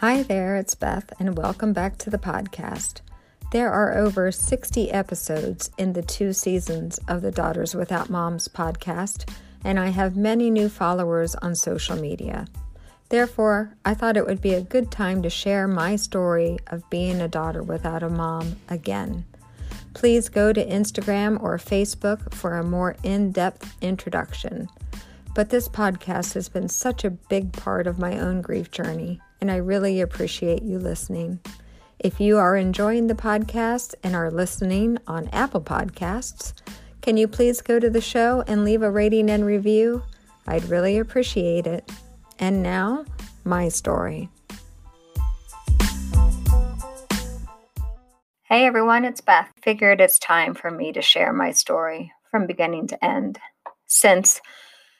Hi there, it's Beth, and welcome back to the podcast. There are over 60 episodes in the two seasons of the Daughters Without Moms podcast, and I have many new followers on social media. Therefore, I thought it would be a good time to share my story of being a daughter without a mom again. Please go to Instagram or Facebook for a more in depth introduction. But this podcast has been such a big part of my own grief journey and I really appreciate you listening. If you are enjoying the podcast and are listening on Apple Podcasts, can you please go to the show and leave a rating and review? I'd really appreciate it. And now, my story. Hey everyone, it's Beth. Figured it's time for me to share my story from beginning to end, since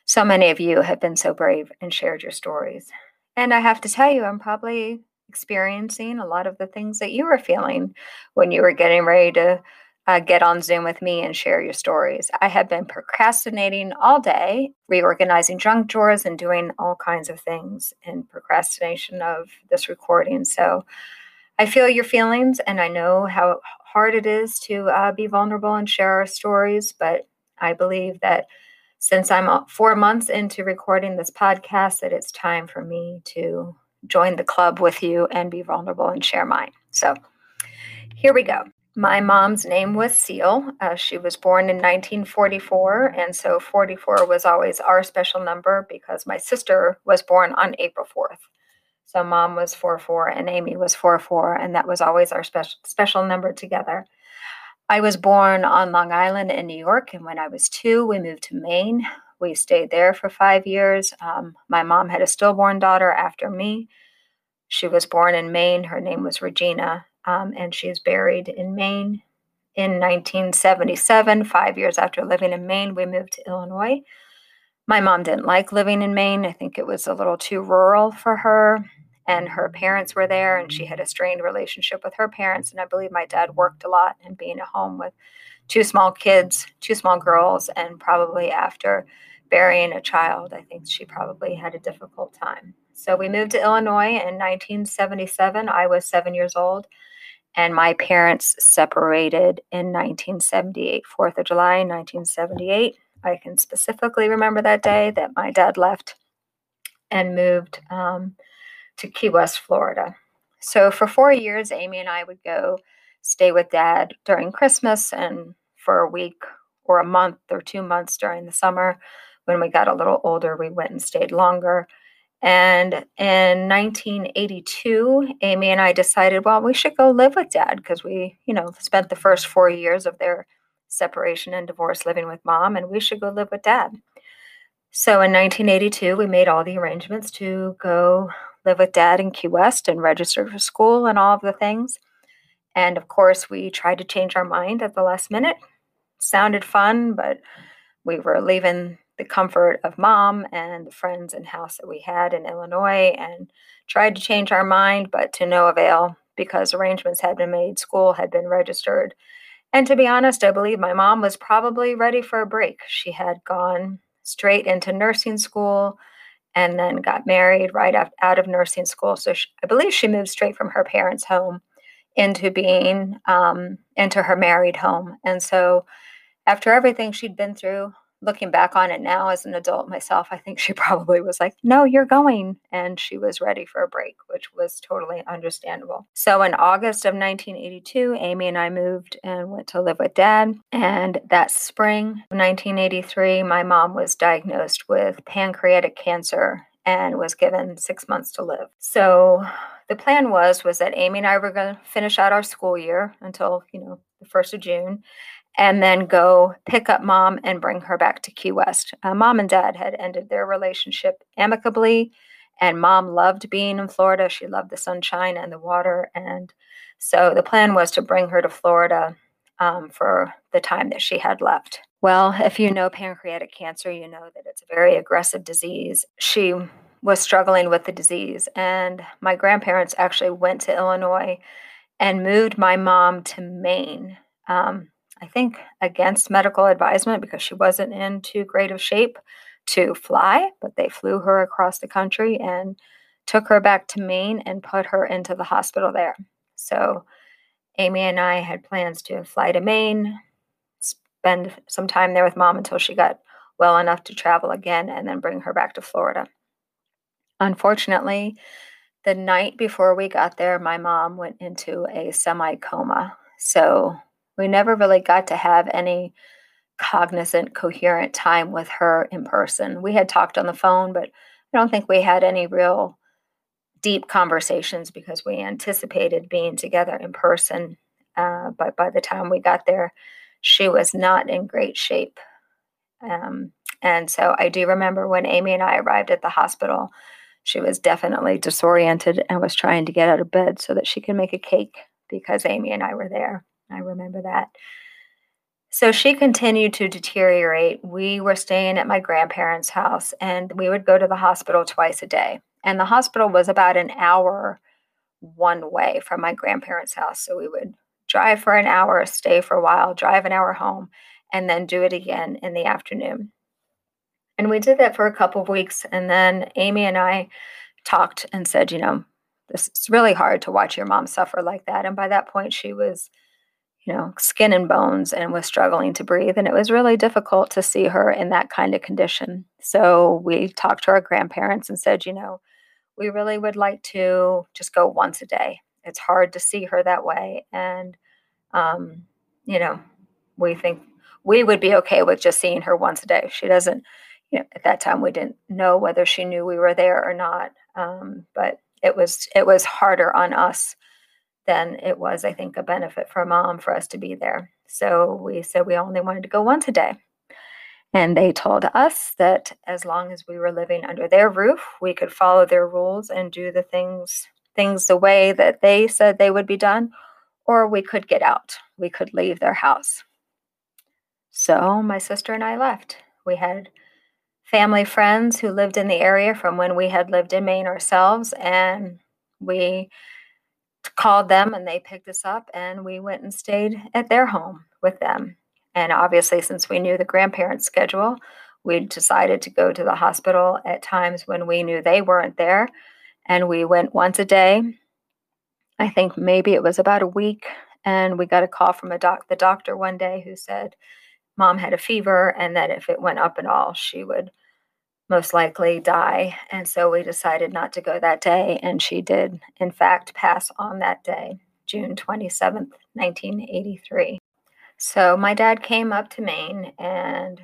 so many of you have been so brave and shared your stories. And I have to tell you, I'm probably experiencing a lot of the things that you were feeling when you were getting ready to uh, get on Zoom with me and share your stories. I have been procrastinating all day, reorganizing junk drawers and doing all kinds of things in procrastination of this recording. So I feel your feelings and I know how hard it is to uh, be vulnerable and share our stories, but I believe that since I'm four months into recording this podcast, that it's time for me to join the club with you and be vulnerable and share mine. So here we go. My mom's name was Seal. Uh, she was born in 1944, and so 44 was always our special number because my sister was born on April 4th. So mom was 44 and Amy was 44, and that was always our special special number together. I was born on Long Island in New York, and when I was two, we moved to Maine. We stayed there for five years. Um, my mom had a stillborn daughter after me. She was born in Maine. Her name was Regina, um, and is buried in Maine. In 1977, five years after living in Maine, we moved to Illinois. My mom didn't like living in Maine. I think it was a little too rural for her and her parents were there and she had a strained relationship with her parents and i believe my dad worked a lot and being at home with two small kids two small girls and probably after burying a child i think she probably had a difficult time. So we moved to illinois in 1977 i was seven years old and my parents separated in 1978 4th of july 1978 i can specifically remember that day that my dad left and moved um, to Key West, Florida. So for four years, Amy and I would go stay with dad during Christmas and for a week or a month or two months during the summer. When we got a little older, we went and stayed longer. And in 1982, Amy and I decided, well, we should go live with dad because we, you know, spent the first four years of their separation and divorce living with mom, and we should go live with dad. So in 1982, we made all the arrangements to go live with dad in Key West and register for school and all of the things. And of course, we tried to change our mind at the last minute. Sounded fun, but we were leaving the comfort of mom and the friends and house that we had in Illinois and tried to change our mind, but to no avail because arrangements had been made, school had been registered. And to be honest, I believe my mom was probably ready for a break. She had gone straight into nursing school and then got married right out of nursing school. So she, I believe she moved straight from her parents' home into being um, into her married home. And so after everything she'd been through, looking back on it now as an adult myself, I think she probably was like, No, you're going. And she was ready for a break, which was totally understandable. So in August of 1982, Amy and I moved and went to live with dad. And that spring of 1983, my mom was diagnosed with pancreatic cancer and was given six months to live. So the plan was was that Amy and I were going to finish out our school year until you know the first of June, and then go pick up mom and bring her back to Key West. Uh, mom and dad had ended their relationship amicably, and mom loved being in Florida. She loved the sunshine and the water. And so the plan was to bring her to Florida um, for the time that she had left. Well, if you know pancreatic cancer, you know that it's a very aggressive disease. She was struggling with the disease, and my grandparents actually went to Illinois and moved my mom to Maine. Um, I think, against medical advisement because she wasn't in too great of shape to fly, but they flew her across the country and took her back to Maine and put her into the hospital there. So Amy and I had plans to fly to Maine, spend some time there with mom until she got well enough to travel again, and then bring her back to Florida. Unfortunately, the night before we got there, my mom went into a semi coma. So we never really got to have any cognizant, coherent time with her in person. We had talked on the phone, but I don't think we had any real deep conversations because we anticipated being together in person. Uh, but by the time we got there, she was not in great shape. Um, and so I do remember when Amy and I arrived at the hospital, she was definitely disoriented and was trying to get out of bed so that she could make a cake because Amy and I were there. I remember that. So she continued to deteriorate. We were staying at my grandparents' house and we would go to the hospital twice a day. And the hospital was about an hour one way from my grandparents' house. So we would drive for an hour, stay for a while, drive an hour home, and then do it again in the afternoon. And we did that for a couple of weeks. And then Amy and I talked and said, you know, this is really hard to watch your mom suffer like that. And by that point, she was, know, skin and bones and was struggling to breathe. And it was really difficult to see her in that kind of condition. So we talked to our grandparents and said, you know, we really would like to just go once a day. It's hard to see her that way. And, um, you know, we think we would be okay with just seeing her once a day. She doesn't, you know, at that time we didn't know whether she knew we were there or not. Um, but it was it was harder on us than it was, I think, a benefit for mom for us to be there. So we said we only wanted to go once a day. And they told us that as long as we were living under their roof, we could follow their rules and do the things things the way that they said they would be done, or we could get out. We could leave their house. So my sister and I left. We had family friends who lived in the area from when we had lived in Maine ourselves, and we called them and they picked us up and we went and stayed at their home with them. And obviously, since we knew the grandparents' schedule, we decided to go to the hospital at times when we knew they weren't there. And we went once a day. I think maybe it was about a week. And we got a call from a doc- the doctor one day who said mom had a fever and that if it went up at all, she would most likely die. And so we decided not to go that day. And she did, in fact, pass on that day, June 27th, 1983. So my dad came up to Maine, and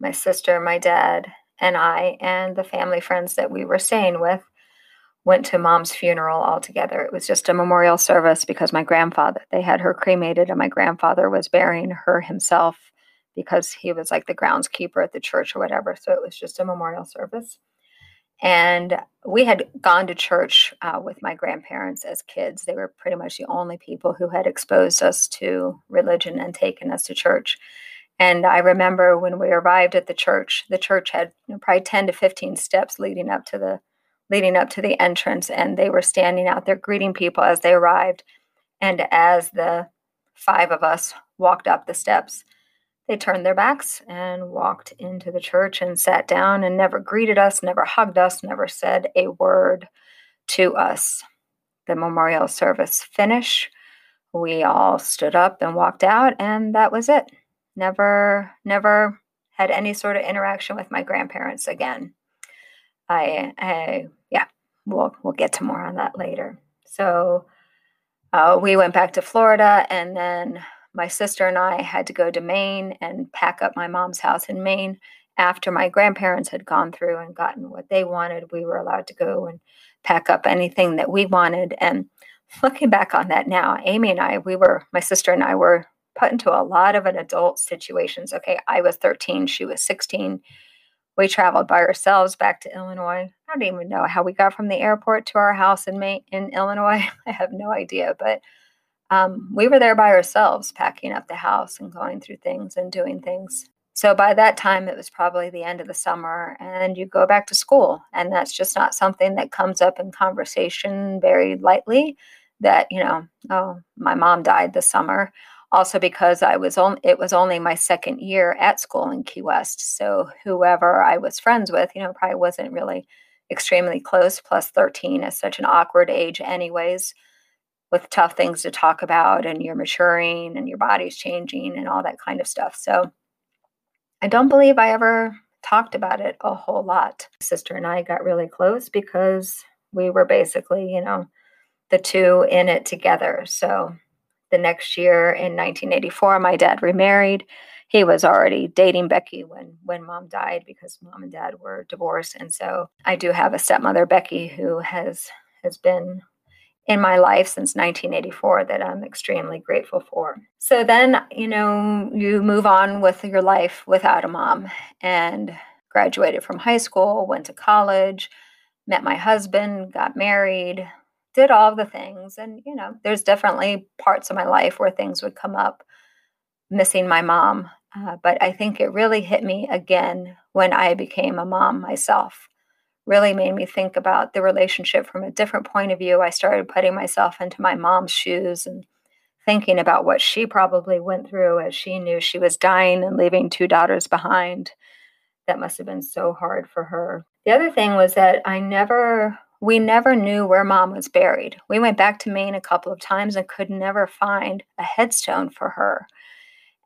my sister, my dad, and I, and the family friends that we were staying with went to mom's funeral all together. It was just a memorial service because my grandfather, they had her cremated, and my grandfather was burying her himself because he was like the groundskeeper at the church or whatever. So it was just a memorial service. And we had gone to church uh, with my grandparents as kids. They were pretty much the only people who had exposed us to religion and taken us to church. And I remember when we arrived at the church, the church had you know, probably 10 to 15 steps leading up to the leading up to the entrance and they were standing out there greeting people as they arrived. And as the five of us walked up the steps, they turned their backs and walked into the church and sat down and never greeted us, never hugged us, never said a word to us. The memorial service finished. We all stood up and walked out, and that was it. Never, never had any sort of interaction with my grandparents again. I, I yeah, we'll we'll get to more on that later. So uh, we went back to Florida, and then my sister and I had to go to Maine and pack up my mom's house in Maine. After my grandparents had gone through and gotten what they wanted, we were allowed to go and pack up anything that we wanted. And looking back on that now, Amy and I, we were, my sister and I were put into a lot of an adult situations. Okay, I was 13, she was 16. We traveled by ourselves back to Illinois. I don't even know how we got from the airport to our house in Maine, in Illinois. I have no idea, but um, we were there by ourselves, packing up the house and going through things and doing things. So by that time, it was probably the end of the summer, and you go back to school. And that's just not something that comes up in conversation very lightly. That, you know, oh, my mom died this summer. Also, because I was only, it was only my second year at school in Key West. So whoever I was friends with, you know, probably wasn't really extremely close, plus 13 is such an awkward age, anyways, with tough things to talk about, and you're maturing and your body's changing and all that kind of stuff. So I don't believe I ever talked about it a whole lot. Sister and I got really close because we were basically, you know, the two in it together. So the next year in 1984, my dad remarried. He was already dating Becky when when mom died because mom and dad were divorced. And so I do have a stepmother, Becky, who has has been in my life since 1984 that I'm extremely grateful for. So then, you know, you move on with your life without a mom and graduated from high school, went to college, met my husband, got married, did all the things. And, you know, there's definitely parts of my life where things would come up missing my mom. Uh, but I think it really hit me again when I became a mom myself. Really made me think about the relationship from a different point of view. I started putting myself into my mom's shoes and thinking about what she probably went through as she knew she was dying and leaving two daughters behind. That must have been so hard for her. The other thing was that I never we never knew where mom was buried. We went back to Maine a couple of times and could never find a headstone for her.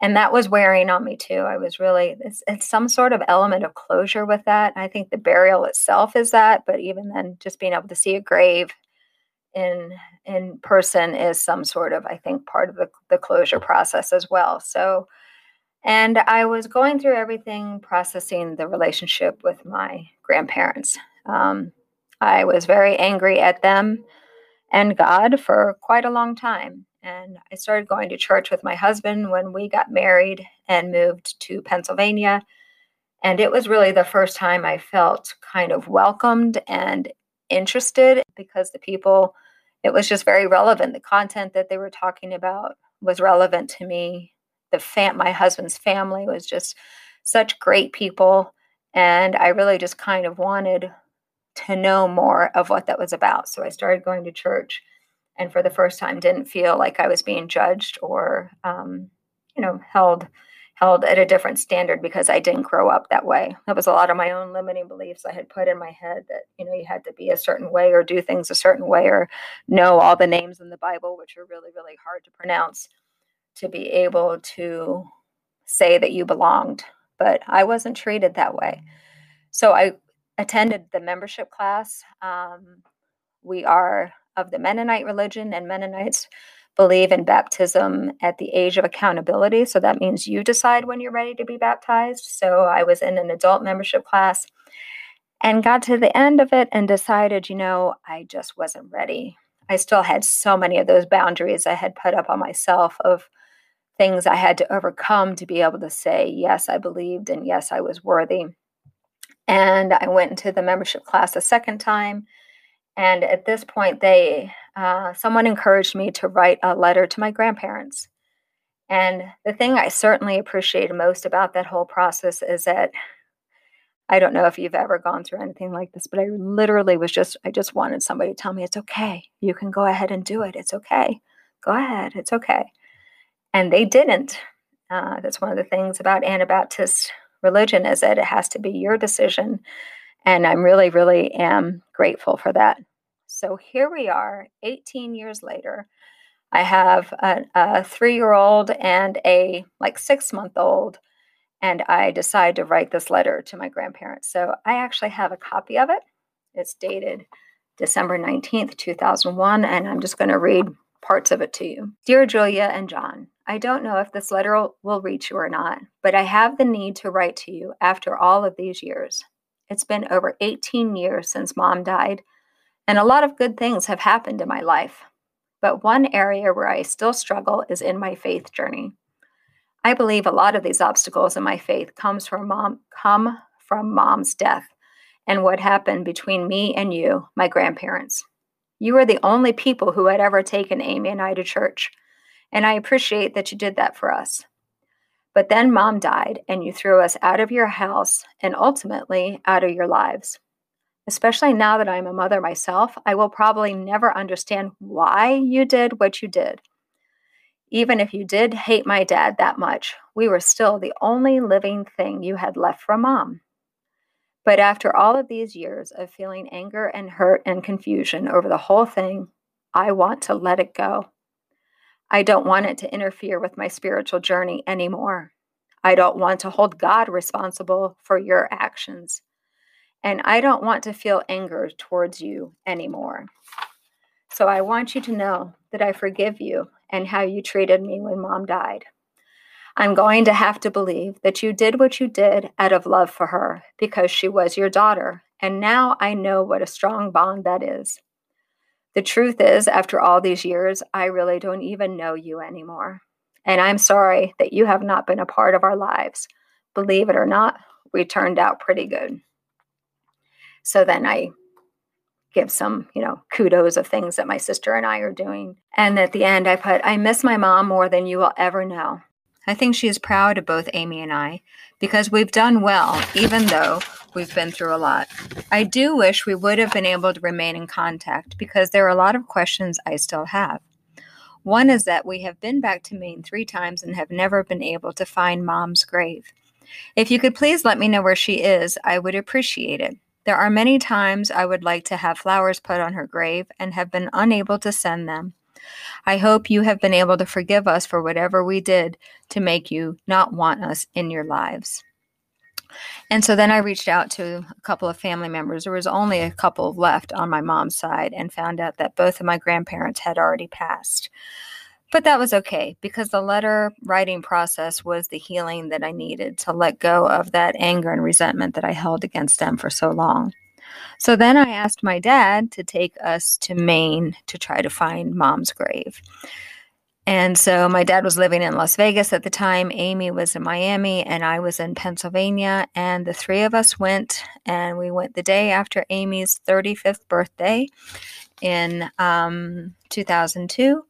And that was wearing on me too. I was really, it's, it's, some sort of element of closure with that. I think the burial itself is that, but even then, just being able to see a grave in in person is some sort of, I think, part of the, the closure process as well. So, and I was going through everything, processing the relationship with my grandparents. Um, I was very angry at them and God for quite a long time. And I started going to church with my husband when we got married and moved to Pennsylvania. And it was really the first time I felt kind of welcomed and interested because the people, it was just very relevant. The content that they were talking about was relevant to me. The fam- my husband's family was just such great people. And I really just kind of wanted to know more of what that was about. So I started going to church and for the first time didn't feel like I was being judged or, um, you know, held held at a different standard because I didn't grow up that way. That was a lot of my own limiting beliefs I had put in my head that, you know, you had to be a certain way or do things a certain way or know all the names in the Bible, which are really, really hard to pronounce, to be able to say that you belonged. But I wasn't treated that way. So I attended the membership class. Um, we are of the Mennonite religion, and Mennonites believe in baptism at the age of accountability. So that means you decide when you're ready to be baptized. So I was in an adult membership class and got to the end of it and decided, you know, I just wasn't ready. I still had so many of those boundaries I had put up on myself of things I had to overcome to be able to say, yes, I believed, and yes, I was worthy. And I went into the membership class a second time. And at this point, they uh, someone encouraged me to write a letter to my grandparents. And the thing I certainly appreciated most about that whole process is that I don't know if you've ever gone through anything like this, but I literally was just, I just wanted somebody to tell me it's okay. You can go ahead and do it. It's okay. Go ahead. It's okay. And they didn't. Uh, that's one of the things about Anabaptist religion is that it has to be your decision. And I'm really, really am grateful for that. So here we are, 18 years later. I have a, a three year old and a like six month old, and I decide to write this letter to my grandparents. So I actually have a copy of it. It's dated December 19th, 2001, and I'm just going to read parts of it to you. Dear Julia and John, I don't know if this letter will reach you or not, but I have the need to write to you after all of these years. It's been over 18 years since mom died, and a lot of good things have happened in my life. But one area where I still struggle is in my faith journey. I believe a lot of these obstacles in my faith comes from mom come from mom's death and what happened between me and you, my grandparents. You were the only people who had ever taken Amy and I to church and I appreciate that you did that for us. But then mom died, and you threw us out of your house and ultimately out of your lives. Especially now that I'm a mother myself, I will probably never understand why you did what you did. Even if you did hate my dad that much, we were still the only living thing you had left from mom. But after all of these years of feeling anger and hurt and confusion over the whole thing, I want to let it go. I don't want it to interfere with my spiritual journey anymore. I don't want to hold God responsible for your actions. And I don't want to feel anger towards you anymore. So I want you to know that I forgive you and how you treated me when mom died. I'm going to have to believe that you did what you did out of love for her because she was your daughter. And now I know what a strong bond that is. The truth is, after all these years, I really don't even know you anymore. And I'm sorry that you have not been a part of our lives. Believe it or not, we turned out pretty good. So then I give some, you know, kudos of things that my sister and I are doing. And at the end, I put, I miss my mom more than you will ever know. I think she is proud of both Amy and I because we've done well, even though we've been through a lot. I do wish we would have been able to remain in contact because there are a lot of questions I still have. One is that we have been back to Maine three times and have never been able to find mom's grave. If you could please let me know where she is, I would appreciate it. There are many times I would like to have flowers put on her grave and have been unable to send them. I hope you have been able to forgive us for whatever we did to make you not want us in your lives. And so then I reached out to a couple of family members. There was only a couple left on my mom's side and found out that both of my grandparents had already passed. But that was okay because the letter writing process was the healing that I needed to let go of that anger and resentment that I held against them for so long. So then I asked my dad to take us to Maine to try to find mom's grave. And so my dad was living in Las Vegas at the time. Amy was in Miami and I was in Pennsylvania. And the three of us went, and we went the day after Amy's 35th birthday in um, 2002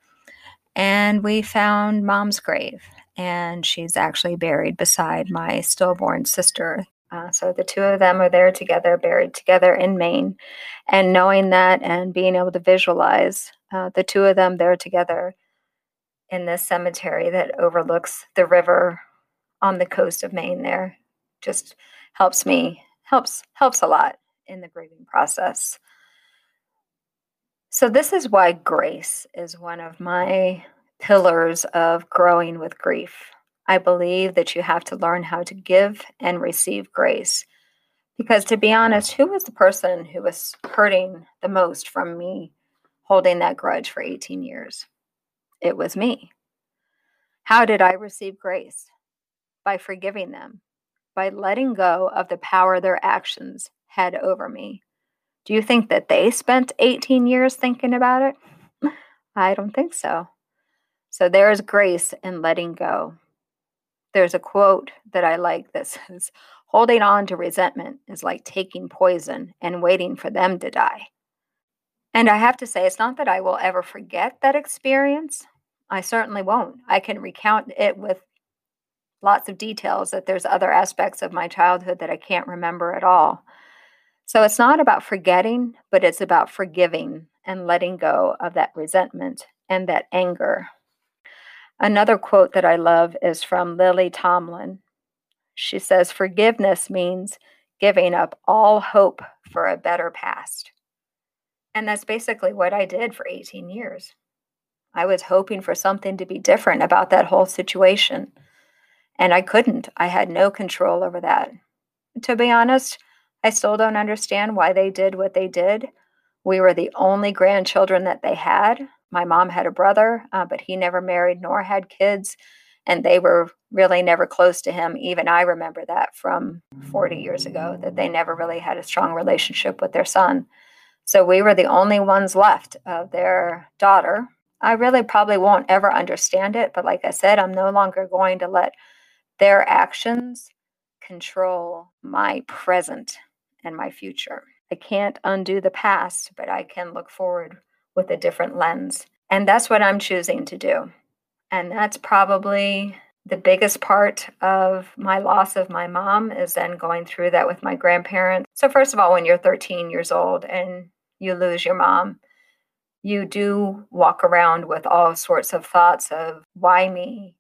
and we found mom's grave and she's actually buried beside my stillborn sister uh, so the two of them are there together buried together in maine and knowing that and being able to visualize uh, the two of them there together in this cemetery that overlooks the river on the coast of maine there just helps me helps helps a lot in the grieving process so, this is why grace is one of my pillars of growing with grief. I believe that you have to learn how to give and receive grace. Because to be honest, who was the person who was hurting the most from me holding that grudge for 18 years? It was me. How did I receive grace? By forgiving them, by letting go of the power their actions had over me. Do you think that they spent 18 years thinking about it? I don't think so. So there is grace in letting go. There's a quote that I like that says, Holding on to resentment is like taking poison and waiting for them to die. And I have to say, it's not that I will ever forget that experience. I certainly won't. I can recount it with lots of details that there's other aspects of my childhood that I can't remember at all. So it's not about forgetting, but it's about forgiving and letting go of that resentment and that anger. Another quote that I love is from Lily Tomlin. She says, Forgiveness means giving up all hope for a better past. And that's basically what I did for 18 years. I was hoping for something to be different about that whole situation. And I couldn't. I had no control over that. To be honest, I still don't understand why they did what they did. We were the only grandchildren that they had. My mom had a brother, uh, but he never married nor had kids. And they were really never close to him. Even I remember that from 40 years ago, that they never really had a strong relationship with their son. So we were the only ones left of their daughter. I really probably won't ever understand it, but like I said, I'm no longer going to let their actions control my present and my future. I can't undo the past, but I can look forward with a different lens. And that's what I'm choosing to do. And that's probably the biggest part of my loss of my mom is then going through that with my grandparents. So, first of all, when you're 13 years old and you lose your mom, you do walk around with all sorts of thoughts of why me?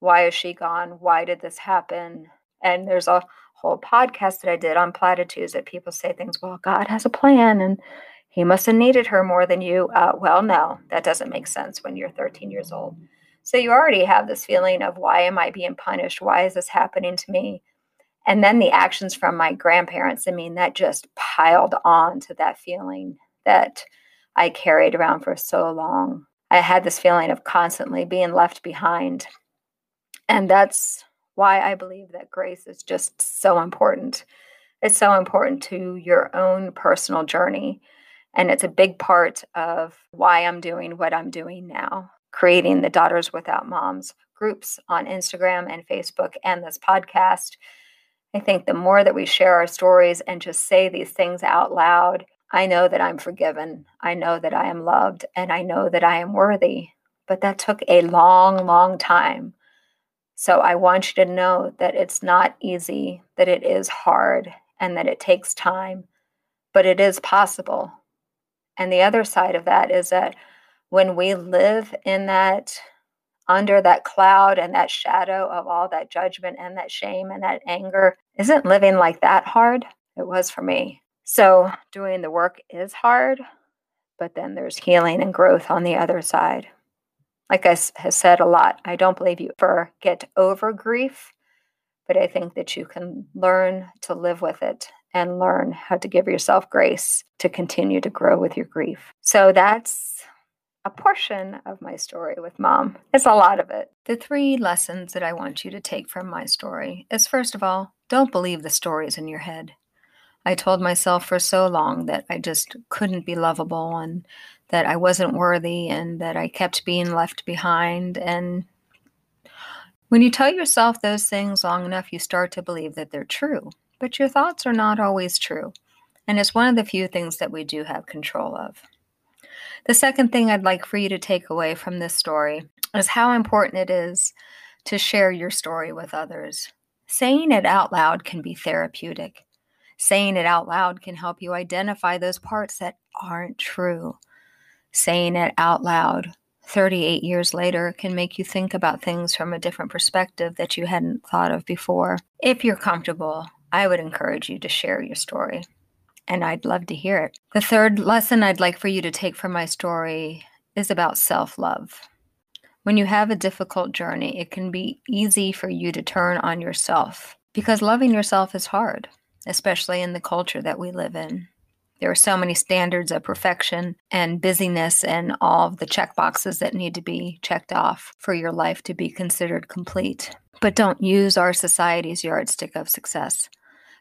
Why is she gone? Why did this happen? And there's a whole podcast that I did on platitudes that people say things, well, God has a plan and he must have needed her more than you. Uh, well, no, that doesn't make sense when you're 13 years old. So you already have this feeling of why am I being punished? Why is this happening to me? And then the actions from my grandparents, I mean, that just piled on to that feeling that I carried around for so long. I had this feeling of constantly being left behind. And that's why I believe that grace is just so important. It's so important to your own personal journey. And it's a big part of why I'm doing what I'm doing now, creating the Daughters Without Moms groups on Instagram and Facebook and this podcast. I think the more that we share our stories and just say these things out loud, I know that I'm forgiven. I know that I am loved and I know that I am worthy. But that took a long, long time. So I want you to know that it's not easy, that it is hard, and that it takes time, but it is possible. And the other side of that is that when we live in that, under that cloud and that shadow of all that judgment and that shame and that anger, isn't living like that hard? It was for me. So doing the work is hard, but then there's healing and growth on the other side like I have said a lot, I don't believe you ever get over grief, but I think that you can learn to live with it and learn how to give yourself grace to continue to grow with your grief. So that's a portion of my story with mom. It's a lot of it. The three lessons that I want you to take from my story is first of all, don't believe the stories in your head. I told myself for so long that I just couldn't be lovable and that I wasn't worthy and that I kept being left behind. And when you tell yourself those things long enough, you start to believe that they're true. But your thoughts are not always true. And it's one of the few things that we do have control of. The second thing I'd like for you to take away from this story is how important it is to share your story with others. Saying it out loud can be therapeutic. Saying it out loud can help you identify those parts that aren't true saying it out loud 38 years later can make you think about things from a different perspective that you hadn't thought of before. If you're comfortable, I would encourage you to share your story, and I'd love to hear it. The third lesson I'd like for you to take from my story is about self love. When you have a difficult journey, it can be easy for you to turn on yourself because loving yourself is hard, especially in the culture that we live in. There are so many standards of perfection and busyness and all of the check boxes that need to be checked off for your life to be considered complete. But don't use our society's yardstick of success.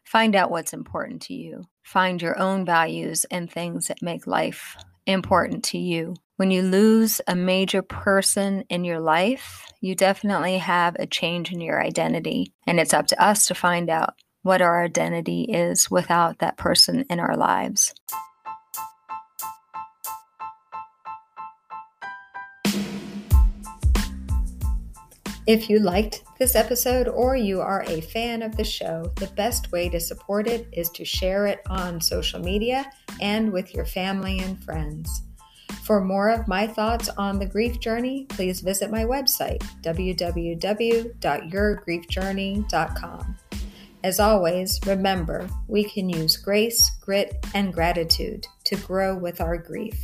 Find out what's important to you. Find your own values and things that make life important to you. When you lose a major person in your life, you definitely have a change in your identity. And it's up to us to find out what our identity is without that person in our lives. If you liked this episode or you are a fan of the show, the best way to support it is to share it on social media and with your family and friends. For more of my thoughts on the grief journey, please visit my website, www.yourgriefjourney.com. As always, remember we can use grace, grit, and gratitude to grow with our grief.